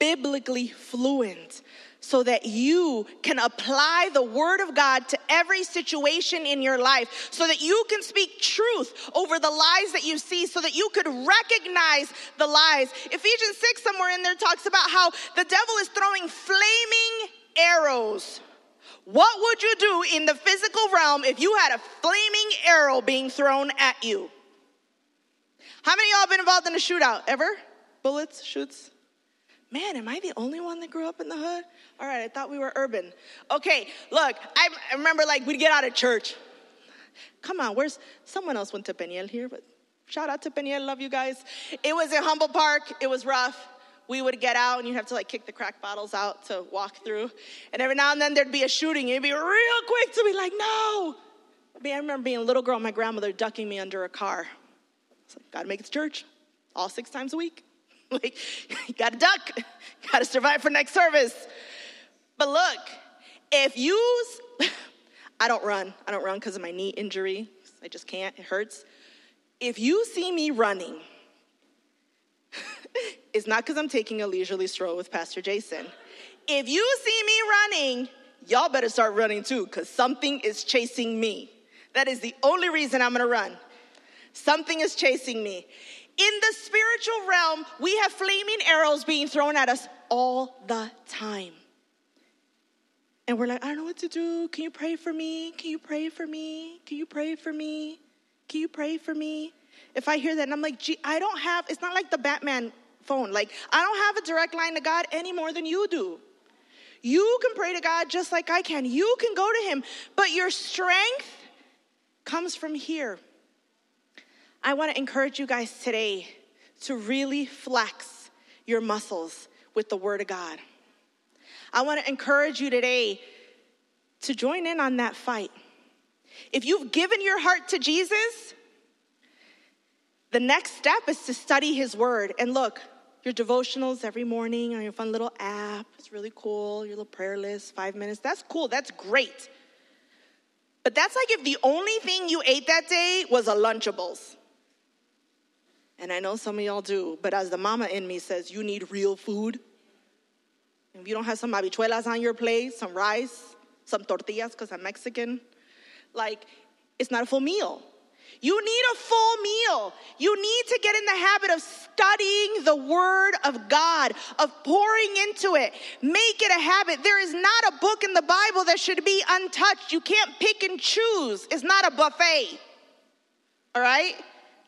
biblically fluent so that you can apply the Word of God to every situation in your life, so that you can speak truth over the lies that you see, so that you could recognize the lies. Ephesians 6, somewhere in there, talks about how the devil is throwing flaming arrows what would you do in the physical realm if you had a flaming arrow being thrown at you? How many y'all been involved in a shootout ever? Bullets, shoots? Man, am I the only one that grew up in the hood? All right, I thought we were urban. Okay, look, I, I remember like we'd get out of church. Come on, where's someone else went to Peniel here, but shout out to Peniel, love you guys. It was in Humboldt Park, it was rough we would get out and you'd have to like kick the crack bottles out to walk through. And every now and then there'd be a shooting. You'd be real quick to be like, no. I mean, I remember being a little girl, my grandmother ducking me under a car. It's like, gotta make it to church all six times a week. like, you gotta duck, gotta survive for next service. But look, if you, I don't run, I don't run because of my knee injury. I just can't, it hurts. If you see me running, it's not because I'm taking a leisurely stroll with Pastor Jason. If you see me running, y'all better start running too, because something is chasing me. That is the only reason I'm gonna run. Something is chasing me. In the spiritual realm, we have flaming arrows being thrown at us all the time. And we're like, I don't know what to do. Can you pray for me? Can you pray for me? Can you pray for me? Can you pray for me? If I hear that and I'm like, gee, I don't have, it's not like the Batman phone. Like, I don't have a direct line to God any more than you do. You can pray to God just like I can. You can go to Him, but your strength comes from here. I want to encourage you guys today to really flex your muscles with the Word of God. I want to encourage you today to join in on that fight. If you've given your heart to Jesus, the next step is to study His Word. And look, your devotionals every morning on your fun little app. It's really cool. Your little prayer list, five minutes. That's cool. That's great. But that's like if the only thing you ate that day was a Lunchables. And I know some of y'all do, but as the mama in me says, you need real food. If you don't have some habichuelas on your plate, some rice, some tortillas, because I'm Mexican, like, it's not a full meal. You need a full meal. You need to get in the habit of studying the Word of God, of pouring into it. Make it a habit. There is not a book in the Bible that should be untouched. You can't pick and choose. It's not a buffet. All right?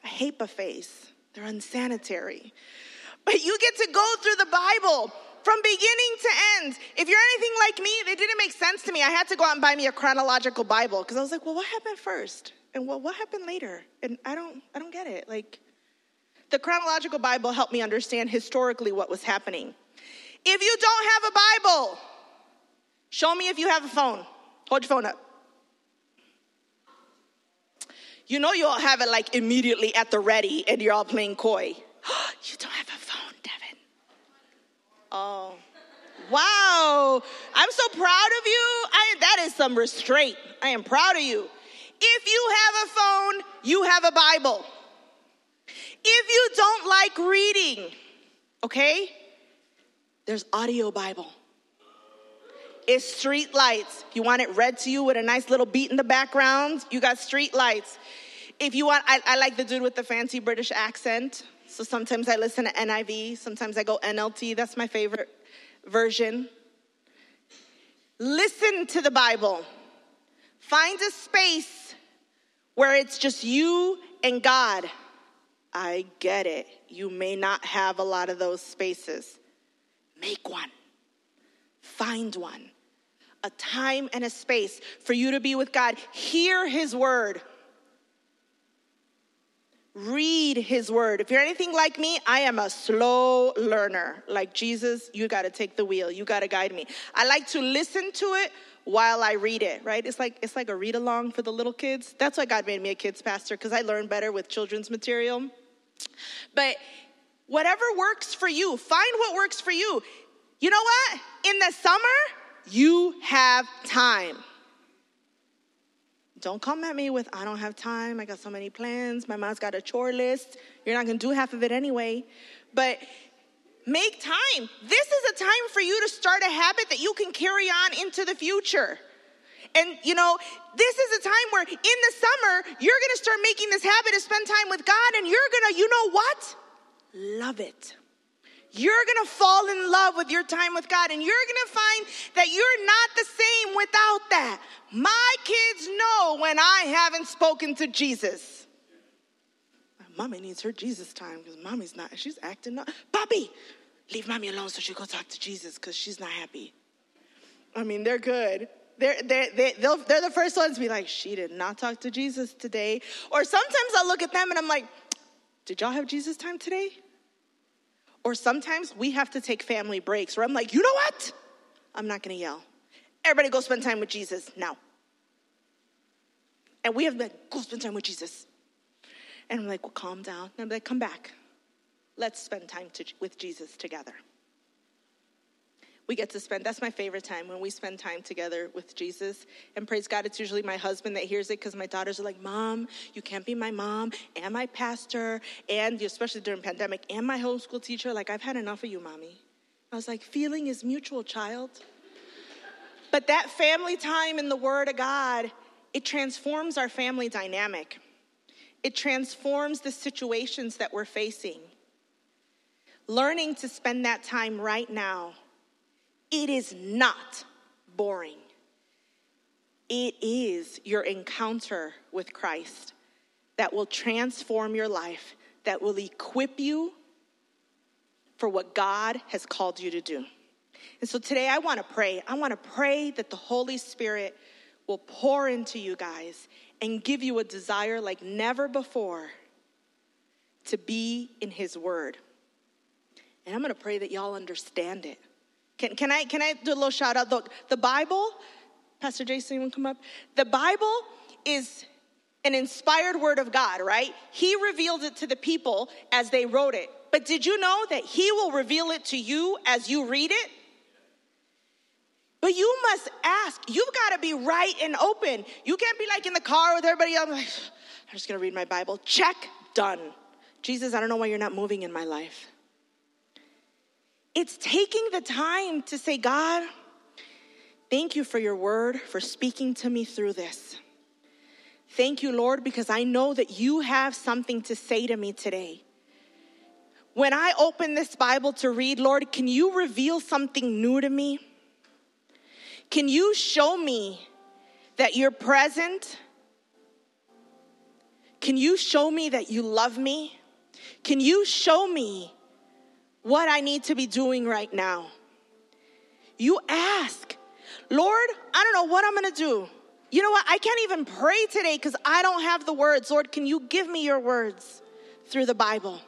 I hate buffets, they're unsanitary. But you get to go through the Bible from beginning to end. If you're anything like me, it didn't make sense to me. I had to go out and buy me a chronological Bible because I was like, well, what happened first? and well, what happened later? And I don't, I don't get it. Like, the chronological Bible helped me understand historically what was happening. If you don't have a Bible, show me if you have a phone. Hold your phone up. You know you'll have it like immediately at the ready and you're all playing coy. you don't have a phone, Devin. Oh. Wow. I'm so proud of you. I, that is some restraint. I am proud of you. If you have a phone, you have a Bible. If you don't like reading, okay? There's audio Bible. It's Streetlights. You want it read to you with a nice little beat in the background? You got Streetlights. If you want, I, I like the dude with the fancy British accent. So sometimes I listen to NIV, sometimes I go NLT. That's my favorite version. Listen to the Bible. Find a space where it's just you and God. I get it. You may not have a lot of those spaces. Make one, find one. A time and a space for you to be with God. Hear His word. Read His word. If you're anything like me, I am a slow learner. Like Jesus, you got to take the wheel, you got to guide me. I like to listen to it while I read it, right? It's like it's like a read along for the little kids. That's why God made me a kids pastor because I learn better with children's material. But whatever works for you, find what works for you. You know what? In the summer, you have time. Don't come at me with I don't have time. I got so many plans. My mom's got a chore list. You're not going to do half of it anyway. But Make time. This is a time for you to start a habit that you can carry on into the future. And you know, this is a time where in the summer, you're gonna start making this habit to spend time with God, and you're gonna, you know what? Love it. You're gonna fall in love with your time with God, and you're gonna find that you're not the same without that. My kids know when I haven't spoken to Jesus. My mommy needs her Jesus time because mommy's not, she's acting up. Bobby leave mommy alone so she go talk to Jesus because she's not happy. I mean, they're good. They're, they're, they, they are the first ones to be like, she did not talk to Jesus today. Or sometimes I look at them and I'm like, did y'all have Jesus time today? Or sometimes we have to take family breaks where I'm like, you know what? I'm not gonna yell. Everybody go spend time with Jesus now. And we have been, go spend time with Jesus. And I'm like, well, calm down. And I'm like, come back. Let's spend time to, with Jesus together. We get to spend, that's my favorite time when we spend time together with Jesus. And praise God, it's usually my husband that hears it because my daughters are like, Mom, you can't be my mom and my pastor, and especially during pandemic, and my homeschool teacher. Like, I've had enough of you, mommy. I was like, feeling is mutual, child. But that family time in the Word of God, it transforms our family dynamic. It transforms the situations that we're facing learning to spend that time right now, it is not boring. It is your encounter with Christ that will transform your life, that will equip you for what God has called you to do. And so today I want to pray. I want to pray that the Holy Spirit will pour into you guys and give you a desire like never before to be in His Word. And I'm going to pray that y'all understand it. Can, can, I, can I do a little shout out? Look, the Bible, Pastor Jason, you want to come up? The Bible is an inspired word of God, right? He revealed it to the people as they wrote it. But did you know that He will reveal it to you as you read it? But you must ask. You've got to be right and open. You can't be like in the car with everybody else, like, I'm just going to read my Bible. Check, done. Jesus, I don't know why you're not moving in my life it's taking the time to say, God, thank you for your word, for speaking to me through this. Thank you, Lord, because I know that you have something to say to me today. When I open this Bible to read, Lord, can you reveal something new to me? Can you show me that you're present? Can you show me that you love me? Can you show me what I need to be doing right now. You ask, Lord, I don't know what I'm gonna do. You know what? I can't even pray today because I don't have the words. Lord, can you give me your words through the Bible?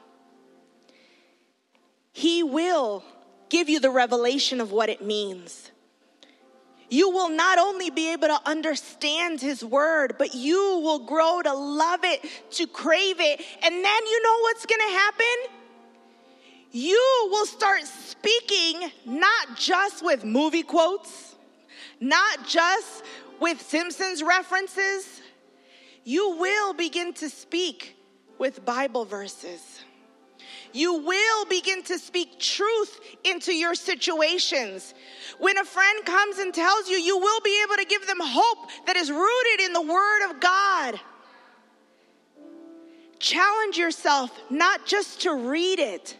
He will give you the revelation of what it means. You will not only be able to understand His Word, but you will grow to love it, to crave it. And then you know what's gonna happen? you will start speaking not just with movie quotes, not just with Simpsons references. You will begin to speak with Bible verses. You will begin to speak truth into your situations. When a friend comes and tells you, you will be able to give them hope that is rooted in the Word of God. Challenge yourself not just to read it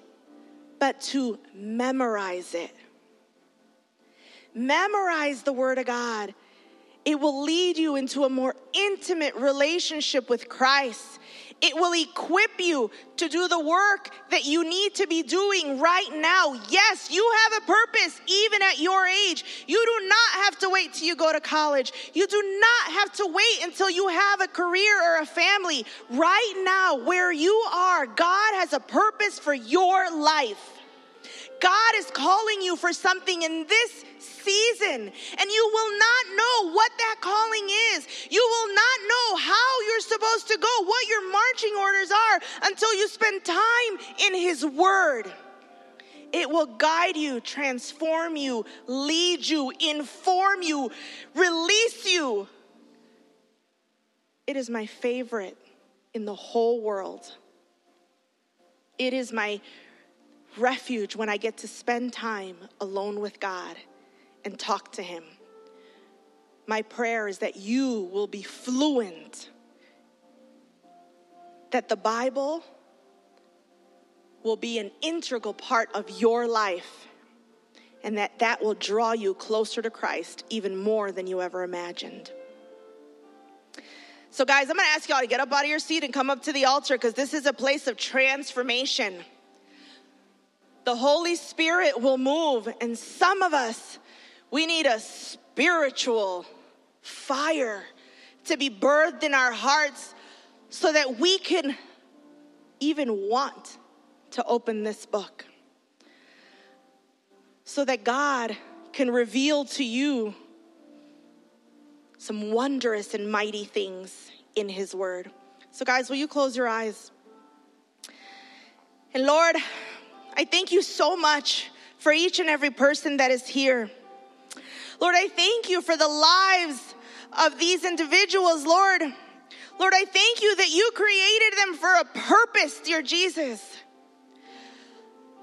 but to memorize it. Memorize the Word of God. It will lead you into a more intimate relationship with Christ. It will equip you to do the work that you need to be doing right now. Yes, you have a purpose even at your age. You do not have to wait till you go to college. You do not have to wait until you have a career or a family. Right now, where you are, God has a purpose for your life. God is calling you for something in this season, and you will not know what that calling is. You will not know how you're supposed to go, what your marching orders are, until you spend time in His Word. It will guide you, transform you, lead you, inform you, release you. It is my favorite in the whole world. It is my refuge when I get to spend time alone with God and talk to Him. My prayer is that you will be fluent, that the Bible will be an integral part of your life, and that that will draw you closer to Christ even more than you ever imagined. So, guys, I'm gonna ask y'all to get up out of your seat and come up to the altar because this is a place of transformation. The Holy Spirit will move, and some of us, we need a spiritual fire to be birthed in our hearts so that we can even want to open this book. So that God can reveal to you some wondrous and mighty things in His Word. So, guys, will you close your eyes? And Lord, I thank you so much for each and every person that is here. Lord, I thank you for the lives of these individuals, Lord. Lord, I thank you that you created them for a purpose, dear Jesus.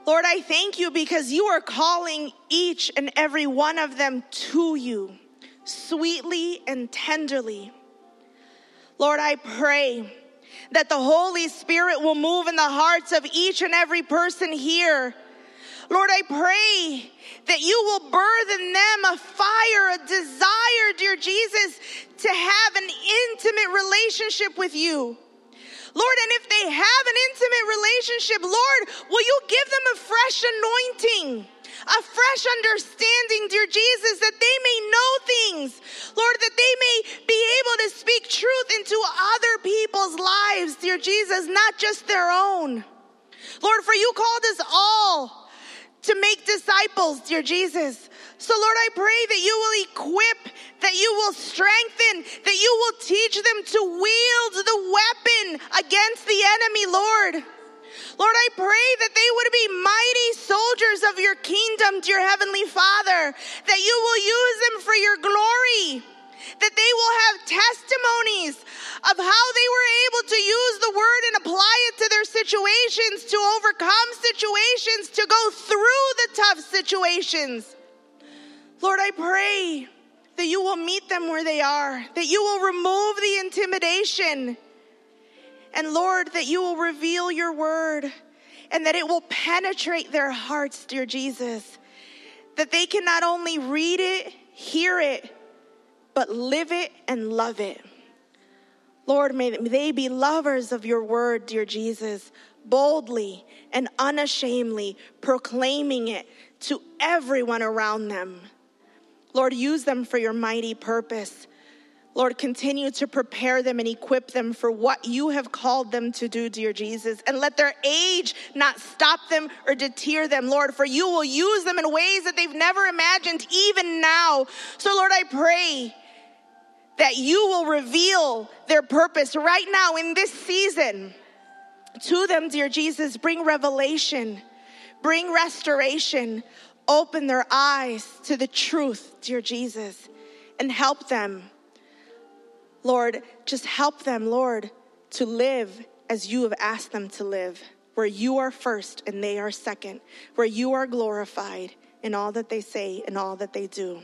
Lord, I thank you because you are calling each and every one of them to you sweetly and tenderly. Lord, I pray that the Holy Spirit will move in the hearts of each and every person here. Lord, I pray that you will birth in them a fire, a desire, dear Jesus, to have an intimate relationship with you. Lord, and if they have an intimate relationship, Lord, will you give them a fresh anointing? a fresh understanding, dear Jesus, that they may know things, Lord, that they may be able to speak truth into other people's lives, dear Jesus, not just their own. Lord, for you called us all to make disciples, dear Jesus. So, Lord, I pray that you will equip, that you will strengthen, that you will teach them to wield the weapon against the enemy, Lord. Lord, I pray that they would be mighty soldiers of your kingdom, dear Heavenly Father, that you will use them for your glory, that they will have testimonies of how they were able to use the word and apply it to their situations, to overcome situations, to go through the tough situations. Lord, I pray that you will meet them where they are, that you will remove the intimidation and Lord, that you will reveal your word and that it will penetrate their hearts, dear Jesus. That they can not only read it, hear it, but live it and love it. Lord, may they be lovers of your word, dear Jesus, boldly and unashamedly proclaiming it to everyone around them. Lord, use them for your mighty purpose. Lord, continue to prepare them and equip them for what you have called them to do, dear Jesus. And let their age not stop them or deter them, Lord, for you will use them in ways that they've never imagined, even now. So, Lord, I pray that you will reveal their purpose right now in this season to them, dear Jesus. Bring revelation, bring restoration, open their eyes to the truth, dear Jesus, and help them Lord, just help them, Lord, to live as you have asked them to live, where you are first and they are second, where you are glorified in all that they say and all that they do.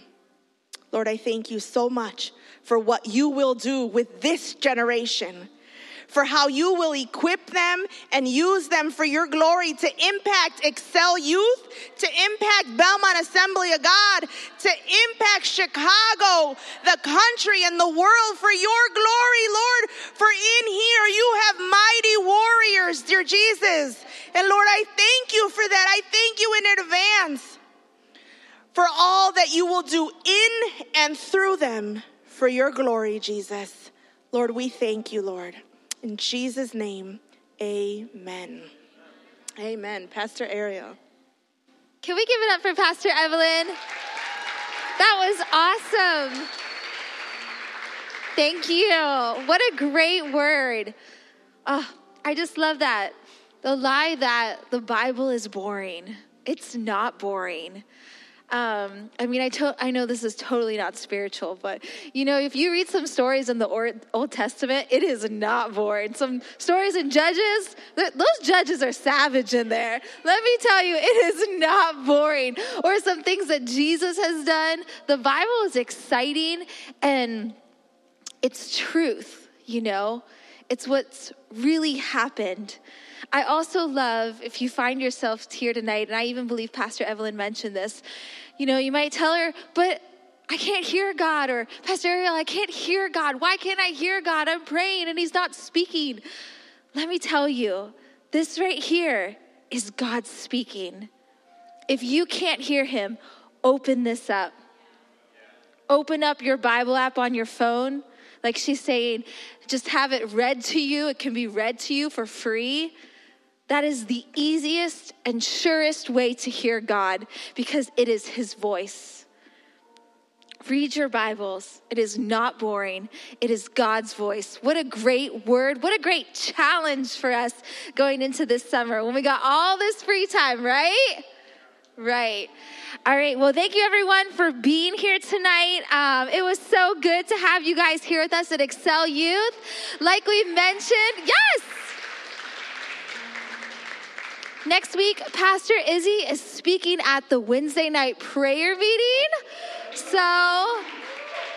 Lord, I thank you so much for what you will do with this generation for how you will equip them and use them for your glory to impact Excel Youth, to impact Belmont Assembly of God, to impact Chicago, the country, and the world for your glory, Lord. For in here you have mighty warriors, dear Jesus. And Lord, I thank you for that. I thank you in advance for all that you will do in and through them for your glory, Jesus. Lord, we thank you, Lord. In Jesus' name, amen.
Amen. Pastor Ariel.
Can we give it up for Pastor Evelyn? That was awesome. Thank you. What a great word. Oh, I just love that. The lie that the Bible is boring. It's not boring. Um, I mean, I, to- I know this is totally not spiritual, but you know, if you read some stories in the or- Old Testament, it is not boring. Some stories in Judges, th- those judges are savage in there. Let me tell you, it is not boring. Or some things that Jesus has done. The Bible is exciting and it's truth, you know? It's what's really happened. I also love if you find yourself here tonight, and I even believe Pastor Evelyn mentioned this. You know, you might tell her, but I can't hear God, or Pastor Ariel, I can't hear God. Why can't I hear God? I'm praying and He's not speaking. Let me tell you, this right here is God speaking. If you can't hear Him, open this up. Open up your Bible app on your phone like she's saying, just have it read to you. It can be read to you for free. That is the easiest and surest way to hear God because it is His voice. Read your Bibles. It is not boring. It is God's voice. What a great word. What a great challenge for us going into this summer when we got all this free time, right? Right. All right. Well, thank you everyone for being here tonight. Um, it was so good to have you guys here with us at Excel Youth. Like we mentioned, yes. Next week, Pastor Izzy is speaking at the Wednesday night prayer meeting. So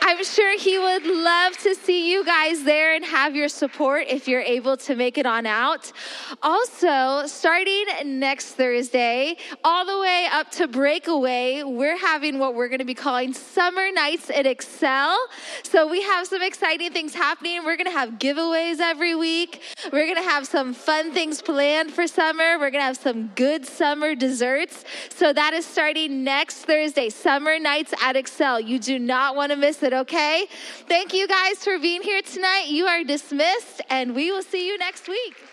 I'm sure he would love to see you guys there and have your support if you're able to make it on out. Also, starting next Thursday, all the way up to Breakaway, we're having what we're going to be calling Summer Nights at Excel. So we have some exciting things happening. We're going to have giveaways every week. We're going to have some fun things planned for summer. We're going to have some good summer desserts. So that is starting next Thursday, Summer Nights at Excel. You do not want to miss it it okay? Thank you guys for being here tonight. You are dismissed, and we will see you next week.